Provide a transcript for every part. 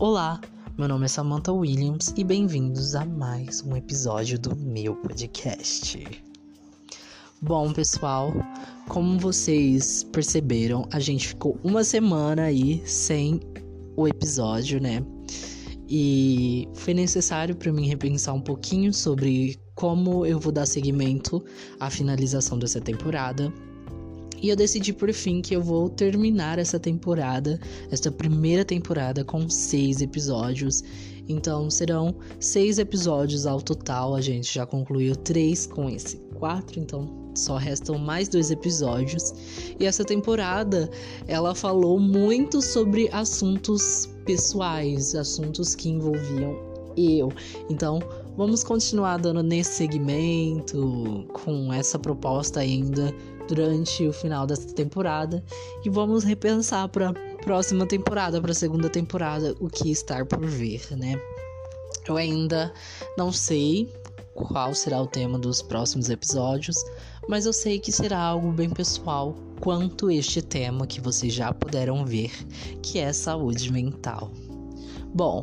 Olá, meu nome é Samantha Williams e bem-vindos a mais um episódio do meu podcast. Bom, pessoal, como vocês perceberam, a gente ficou uma semana aí sem o episódio, né? E foi necessário para mim repensar um pouquinho sobre como eu vou dar seguimento à finalização dessa temporada e eu decidi por fim que eu vou terminar essa temporada, esta primeira temporada, com seis episódios. Então serão seis episódios ao total. A gente já concluiu três com esse quatro, então só restam mais dois episódios. E essa temporada ela falou muito sobre assuntos pessoais, assuntos que envolviam eu. Então vamos continuar dando nesse segmento com essa proposta ainda durante o final dessa temporada e vamos repensar para próxima temporada, para segunda temporada, o que estar por ver, né? Eu ainda não sei qual será o tema dos próximos episódios, mas eu sei que será algo bem pessoal quanto este tema que vocês já puderam ver, que é saúde mental. Bom,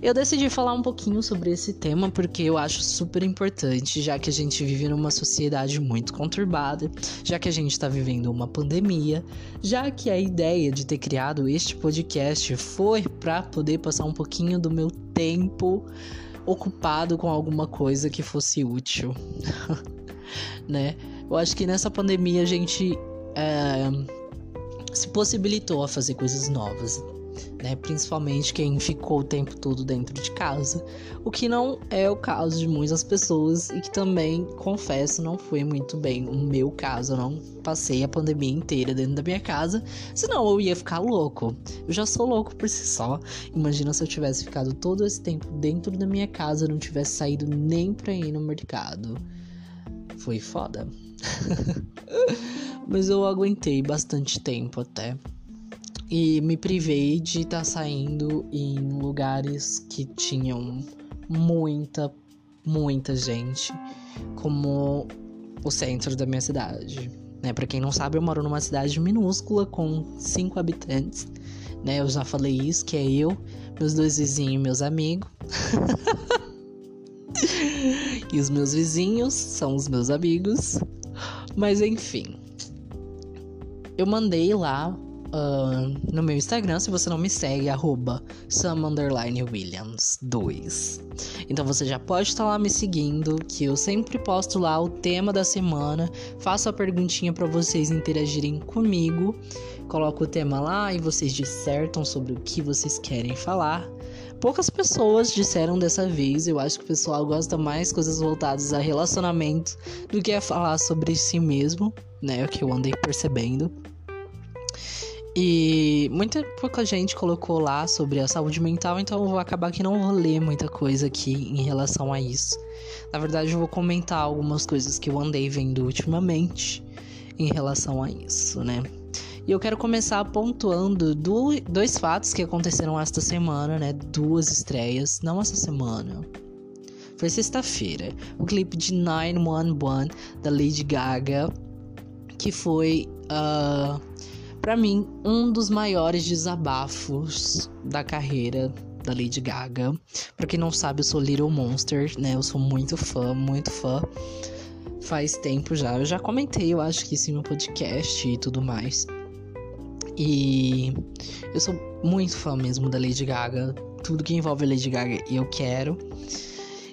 eu decidi falar um pouquinho sobre esse tema porque eu acho super importante, já que a gente vive numa sociedade muito conturbada, já que a gente está vivendo uma pandemia, já que a ideia de ter criado este podcast foi para poder passar um pouquinho do meu tempo ocupado com alguma coisa que fosse útil, né? Eu acho que nessa pandemia a gente é, se possibilitou a fazer coisas novas né? Principalmente quem ficou o tempo todo dentro de casa, o que não é o caso de muitas pessoas e que também, confesso, não foi muito bem o meu caso. Eu não passei a pandemia inteira dentro da minha casa, senão eu ia ficar louco. Eu já sou louco por si só. Imagina se eu tivesse ficado todo esse tempo dentro da minha casa, não tivesse saído nem pra ir no mercado. Foi foda. Mas eu aguentei bastante tempo até e me privei de estar tá saindo em lugares que tinham muita, muita gente, como o centro da minha cidade. Né? Para quem não sabe, eu moro numa cidade minúscula com cinco habitantes. Né? Eu já falei isso, que é eu, meus dois vizinhos, meus amigos. e os meus vizinhos são os meus amigos. Mas enfim. Eu mandei lá uh, no meu Instagram, se você não me segue, arroba Williams2. Então você já pode estar lá me seguindo, que eu sempre posto lá o tema da semana, faço a perguntinha para vocês interagirem comigo, coloco o tema lá e vocês dissertam sobre o que vocês querem falar. Poucas pessoas disseram dessa vez, eu acho que o pessoal gosta mais coisas voltadas a relacionamento do que a falar sobre si mesmo, né? O que eu andei percebendo. E muita pouca gente colocou lá sobre a saúde mental, então eu vou acabar que não vou ler muita coisa aqui em relação a isso. Na verdade, eu vou comentar algumas coisas que eu andei vendo ultimamente em relação a isso, né? E eu quero começar pontuando dois fatos que aconteceram esta semana, né? Duas estreias, não essa semana. Foi sexta-feira. O clipe de 911 da Lady Gaga, que foi. Uh, para mim, um dos maiores desabafos da carreira da Lady Gaga. Para quem não sabe, eu sou Little Monster, né? Eu sou muito fã, muito fã. Faz tempo já. Eu já comentei, eu acho que sim no podcast e tudo mais. E eu sou muito fã mesmo da Lady Gaga. Tudo que envolve a Lady Gaga eu quero.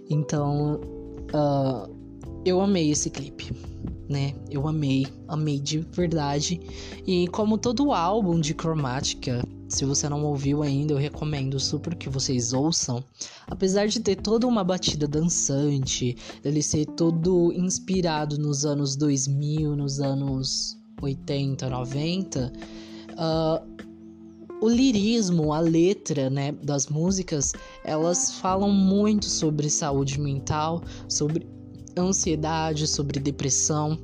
Então, uh, eu amei esse clipe né? Eu amei, amei de verdade. E como todo álbum de cromática, se você não ouviu ainda, eu recomendo super que vocês ouçam. Apesar de ter toda uma batida dançante, ele ser todo inspirado nos anos 2000, nos anos 80, 90, uh, o lirismo, a letra, né, das músicas, elas falam muito sobre saúde mental, sobre ansiedade, sobre depressão,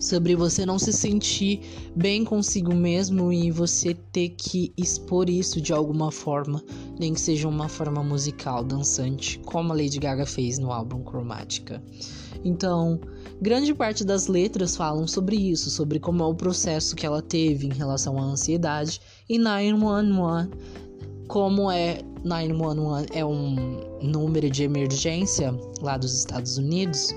sobre você não se sentir bem consigo mesmo e você ter que expor isso de alguma forma, nem que seja uma forma musical, dançante, como a Lady Gaga fez no álbum Chromatica. Então, grande parte das letras falam sobre isso, sobre como é o processo que ela teve em relação à ansiedade, e 911 como é 911 é um número de emergência lá dos Estados Unidos,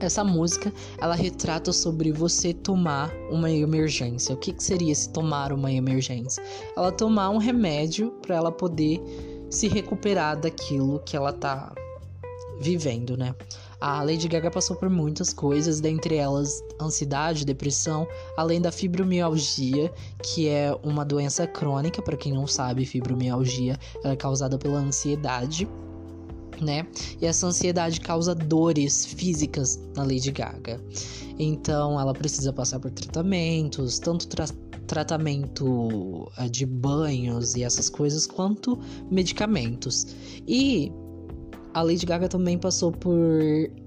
essa música ela retrata sobre você tomar uma emergência. O que, que seria se tomar uma emergência? Ela tomar um remédio para ela poder se recuperar daquilo que ela tá vivendo, né? A Lady Gaga passou por muitas coisas, dentre elas ansiedade, depressão, além da fibromialgia, que é uma doença crônica, para quem não sabe, fibromialgia é causada pela ansiedade né? E essa ansiedade causa dores físicas na Lady Gaga. Então ela precisa passar por tratamentos, tanto tra tratamento eh, de banhos e essas coisas, quanto medicamentos. E a Lady Gaga também passou por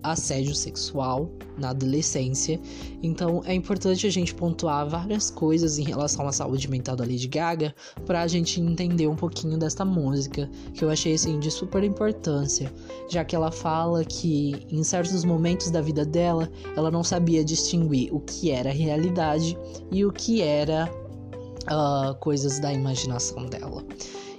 assédio sexual na adolescência, então é importante a gente pontuar várias coisas em relação à saúde mental da Lady Gaga para a gente entender um pouquinho desta música, que eu achei assim de super importância, já que ela fala que em certos momentos da vida dela, ela não sabia distinguir o que era realidade e o que era uh, coisas da imaginação dela.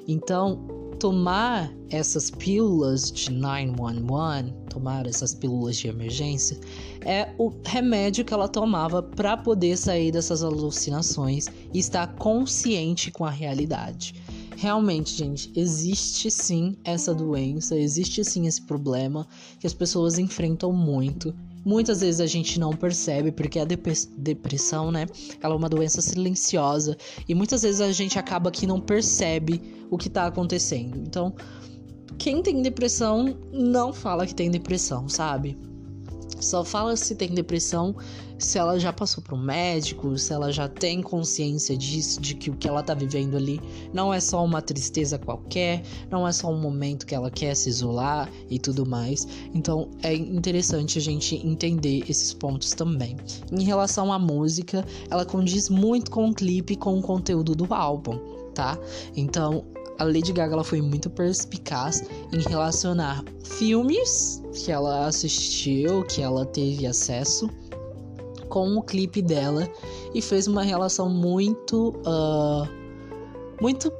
Então, tomar essas pílulas de 911, tomar essas pílulas de emergência, é o remédio que ela tomava para poder sair dessas alucinações e estar consciente com a realidade. Realmente, gente, existe sim essa doença, existe sim esse problema que as pessoas enfrentam muito Muitas vezes a gente não percebe porque a depressão, né, ela é uma doença silenciosa e muitas vezes a gente acaba que não percebe o que tá acontecendo. Então, quem tem depressão não fala que tem depressão, sabe? Só fala se tem depressão se ela já passou para um médico, se ela já tem consciência disso, de que o que ela tá vivendo ali não é só uma tristeza qualquer, não é só um momento que ela quer se isolar e tudo mais. Então é interessante a gente entender esses pontos também. Em relação à música, ela condiz muito com o clipe, com o conteúdo do álbum, tá? Então a Lady Gaga ela foi muito perspicaz em relacionar filmes que ela assistiu, que ela teve acesso, com o clipe dela e fez uma relação muito, uh, muito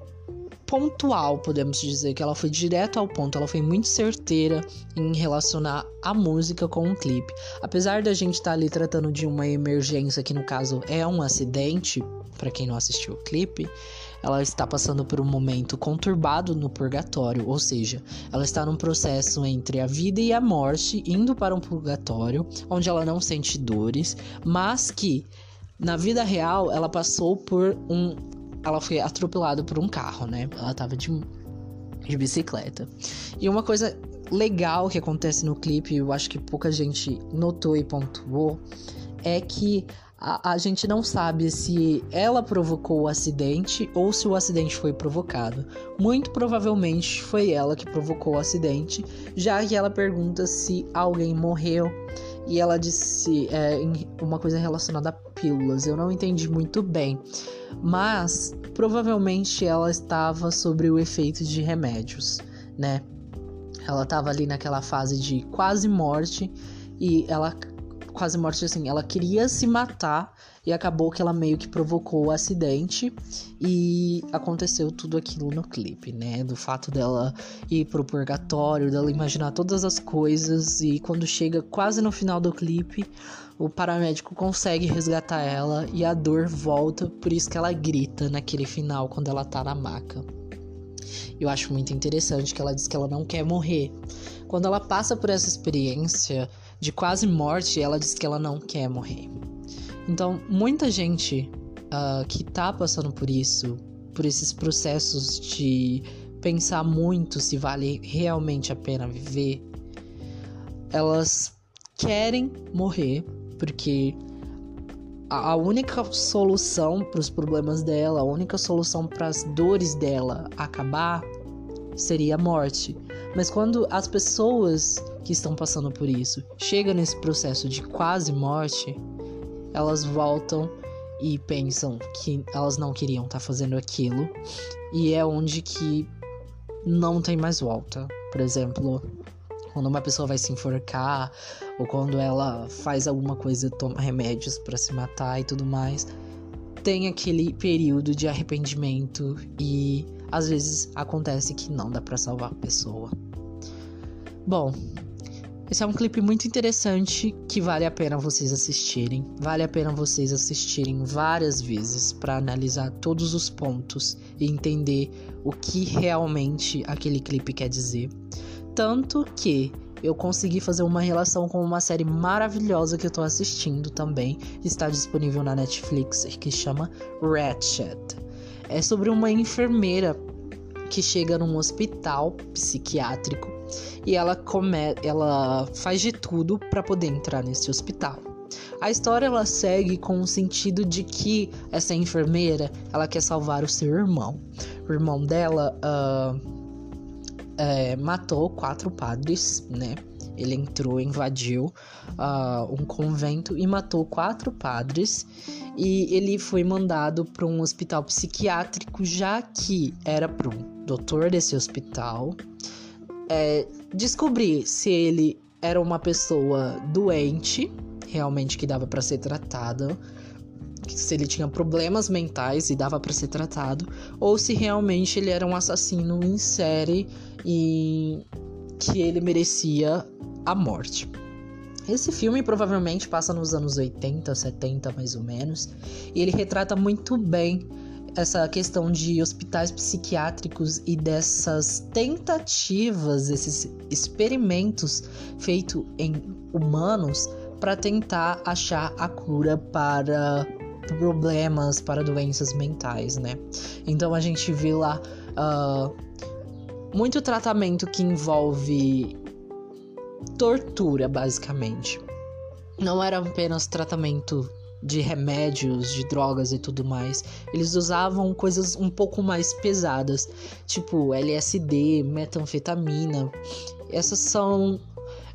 pontual, podemos dizer, que ela foi direto ao ponto, ela foi muito certeira em relacionar a música com o clipe. Apesar da gente estar tá ali tratando de uma emergência, que no caso é um acidente, para quem não assistiu o clipe, ela está passando por um momento conturbado no purgatório, ou seja, ela está num processo entre a vida e a morte, indo para um purgatório, onde ela não sente dores, mas que na vida real ela passou por um. Ela foi atropelada por um carro, né? Ela estava de, de bicicleta. E uma coisa legal que acontece no clipe, eu acho que pouca gente notou e pontuou, é que a, a gente não sabe se ela provocou o acidente ou se o acidente foi provocado. Muito provavelmente foi ela que provocou o acidente, já que ela pergunta se alguém morreu e ela disse é, uma coisa relacionada a pílulas. Eu não entendi muito bem, mas provavelmente ela estava sobre o efeito de remédios, né? Ela estava ali naquela fase de quase morte e ela quase morte assim. Ela queria se matar e acabou que ela meio que provocou o acidente e aconteceu tudo aquilo no clipe, né? Do fato dela ir pro purgatório, dela imaginar todas as coisas e quando chega quase no final do clipe, o paramédico consegue resgatar ela e a dor volta, por isso que ela grita naquele final quando ela tá na maca. Eu acho muito interessante que ela diz que ela não quer morrer. Quando ela passa por essa experiência, de quase morte, ela diz que ela não quer morrer. Então, muita gente uh, que tá passando por isso, por esses processos de pensar muito se vale realmente a pena viver, elas querem morrer porque a única solução para os problemas dela, a única solução para as dores dela acabar seria a morte. Mas quando as pessoas que estão passando por isso chegam nesse processo de quase morte, elas voltam e pensam que elas não queriam estar tá fazendo aquilo e é onde que não tem mais volta. Por exemplo, quando uma pessoa vai se enforcar ou quando ela faz alguma coisa, toma remédios para se matar e tudo mais, tem aquele período de arrependimento e às vezes acontece que não dá para salvar a pessoa. Bom, esse é um clipe muito interessante que vale a pena vocês assistirem. Vale a pena vocês assistirem várias vezes para analisar todos os pontos e entender o que realmente aquele clipe quer dizer. Tanto que eu consegui fazer uma relação com uma série maravilhosa que eu tô assistindo também, está disponível na Netflix, que chama Ratchet. É sobre uma enfermeira que chega num hospital psiquiátrico e ela come, ela faz de tudo para poder entrar nesse hospital. A história ela segue com o sentido de que essa enfermeira ela quer salvar o seu irmão. O irmão dela uh, é, matou quatro padres, né? Ele entrou, invadiu uh, um convento e matou quatro padres. E ele foi mandado para um hospital psiquiátrico, já que era para um doutor desse hospital é, descobrir se ele era uma pessoa doente, realmente que dava para ser tratada, se ele tinha problemas mentais e dava para ser tratado, ou se realmente ele era um assassino em série e que ele merecia a morte. Esse filme provavelmente passa nos anos 80, 70 mais ou menos, e ele retrata muito bem essa questão de hospitais psiquiátricos e dessas tentativas, esses experimentos feitos em humanos para tentar achar a cura para problemas, para doenças mentais, né? Então a gente vê lá uh, muito tratamento que envolve tortura, basicamente. Não era apenas tratamento de remédios, de drogas e tudo mais. Eles usavam coisas um pouco mais pesadas, tipo LSD, metanfetamina. Essas são.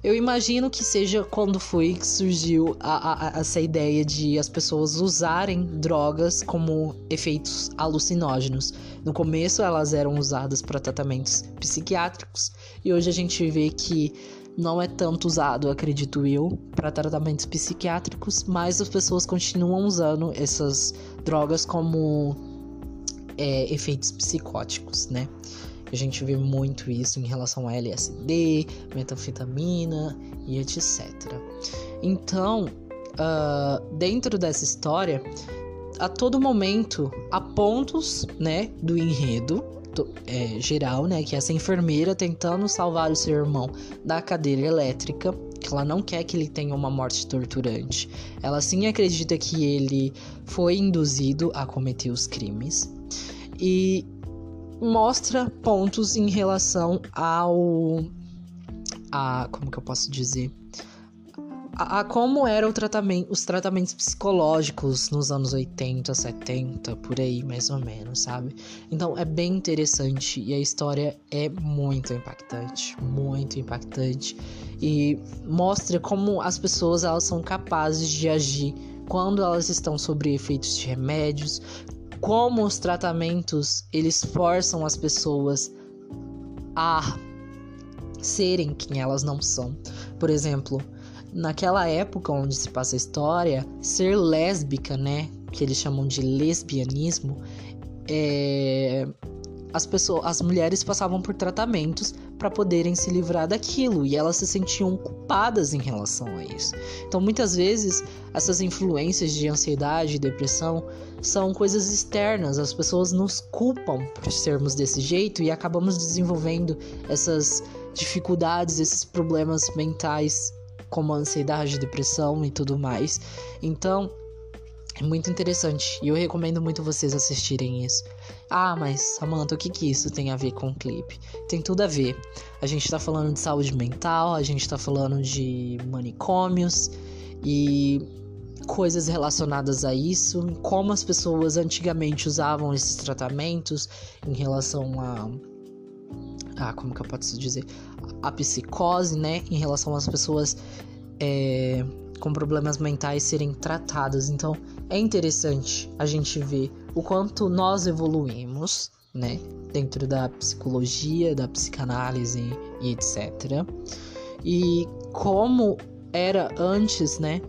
Eu imagino que seja quando foi que surgiu a, a, essa ideia de as pessoas usarem drogas como efeitos alucinógenos. No começo elas eram usadas para tratamentos psiquiátricos e hoje a gente vê que não é tanto usado, acredito eu, para tratamentos psiquiátricos, mas as pessoas continuam usando essas drogas como é, efeitos psicóticos, né? A gente vê muito isso em relação a LSD, metanfetamina e etc. Então, uh, dentro dessa história, a todo momento há pontos, né, do enredo é, geral, né? Que essa enfermeira tentando salvar o seu irmão da cadeira elétrica, que ela não quer que ele tenha uma morte torturante. Ela sim acredita que ele foi induzido a cometer os crimes. E mostra pontos em relação ao. A, como que eu posso dizer? A, como eram tratamento, os tratamentos psicológicos nos anos 80, 70, por aí mais ou menos, sabe? Então é bem interessante e a história é muito impactante, muito impactante e mostra como as pessoas elas são capazes de agir quando elas estão sob efeitos de remédios, como os tratamentos eles forçam as pessoas a serem quem elas não são. Por exemplo, naquela época onde se passa a história, ser lésbica, né, que eles chamam de lesbianismo, é, as pessoas, as mulheres passavam por tratamentos para poderem se livrar daquilo e elas se sentiam culpadas em relação a isso. Então, muitas vezes, essas influências de ansiedade e depressão são coisas externas. As pessoas nos culpam por sermos desse jeito e acabamos desenvolvendo essas dificuldades, esses problemas mentais como ansiedade, depressão e tudo mais. Então, é muito interessante e eu recomendo muito vocês assistirem isso. Ah, mas Samantha, o que que isso tem a ver com o clipe? Tem tudo a ver. A gente tá falando de saúde mental, a gente tá falando de manicômios e coisas relacionadas a isso, como as pessoas antigamente usavam esses tratamentos em relação a a como que eu posso dizer, a psicose, né, em relação às pessoas é, com problemas mentais serem tratadas. Então, é interessante a gente ver o quanto nós evoluímos, né, dentro da psicologia, da psicanálise e etc. E como era antes, né,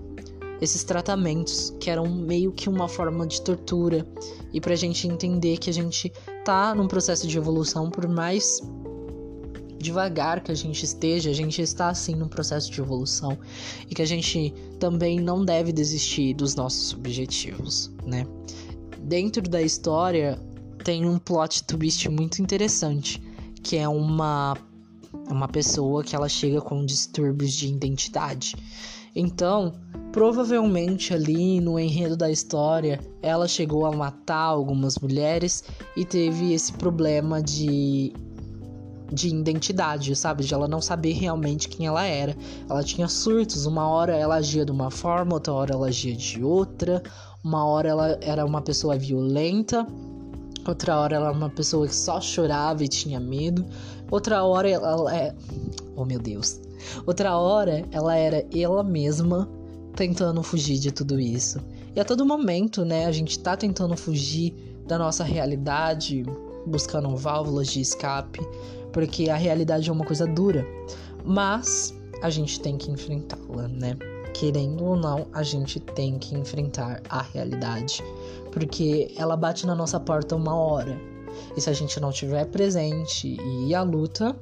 esses tratamentos que eram meio que uma forma de tortura e pra gente entender que a gente tá num processo de evolução por mais devagar que a gente esteja, a gente está assim num processo de evolução e que a gente também não deve desistir dos nossos objetivos, né? Dentro da história tem um plot twist muito interessante, que é uma uma pessoa que ela chega com distúrbios de identidade. Então, provavelmente ali no enredo da história, ela chegou a matar algumas mulheres e teve esse problema de de identidade, sabe? De ela não saber realmente quem ela era. Ela tinha surtos, uma hora ela agia de uma forma, outra hora ela agia de outra, uma hora ela era uma pessoa violenta, outra hora ela era uma pessoa que só chorava e tinha medo, outra hora ela, é. Oh meu Deus! Outra hora ela era ela mesma tentando fugir de tudo isso. E a todo momento, né, a gente tá tentando fugir da nossa realidade, buscando válvulas de escape, porque a realidade é uma coisa dura, mas a gente tem que enfrentá-la, né? Querendo ou não, a gente tem que enfrentar a realidade, porque ela bate na nossa porta uma hora. E se a gente não tiver presente e à luta,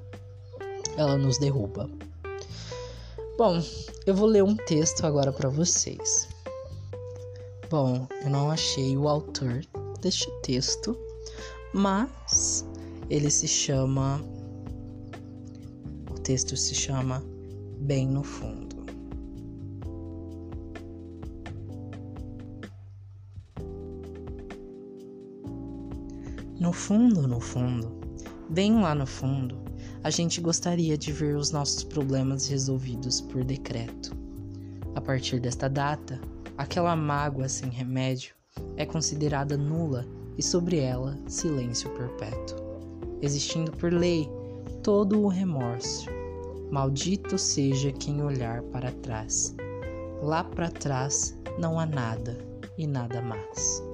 ela nos derruba. Bom, eu vou ler um texto agora para vocês. Bom, eu não achei o autor deste texto, mas ele se chama. O texto se chama Bem no Fundo. No fundo, no fundo, bem lá no fundo, a gente gostaria de ver os nossos problemas resolvidos por decreto. A partir desta data, aquela mágoa sem remédio é considerada nula e sobre ela silêncio perpétuo, existindo por lei todo o remorso. Maldito seja quem olhar para trás. Lá para trás não há nada e nada mais.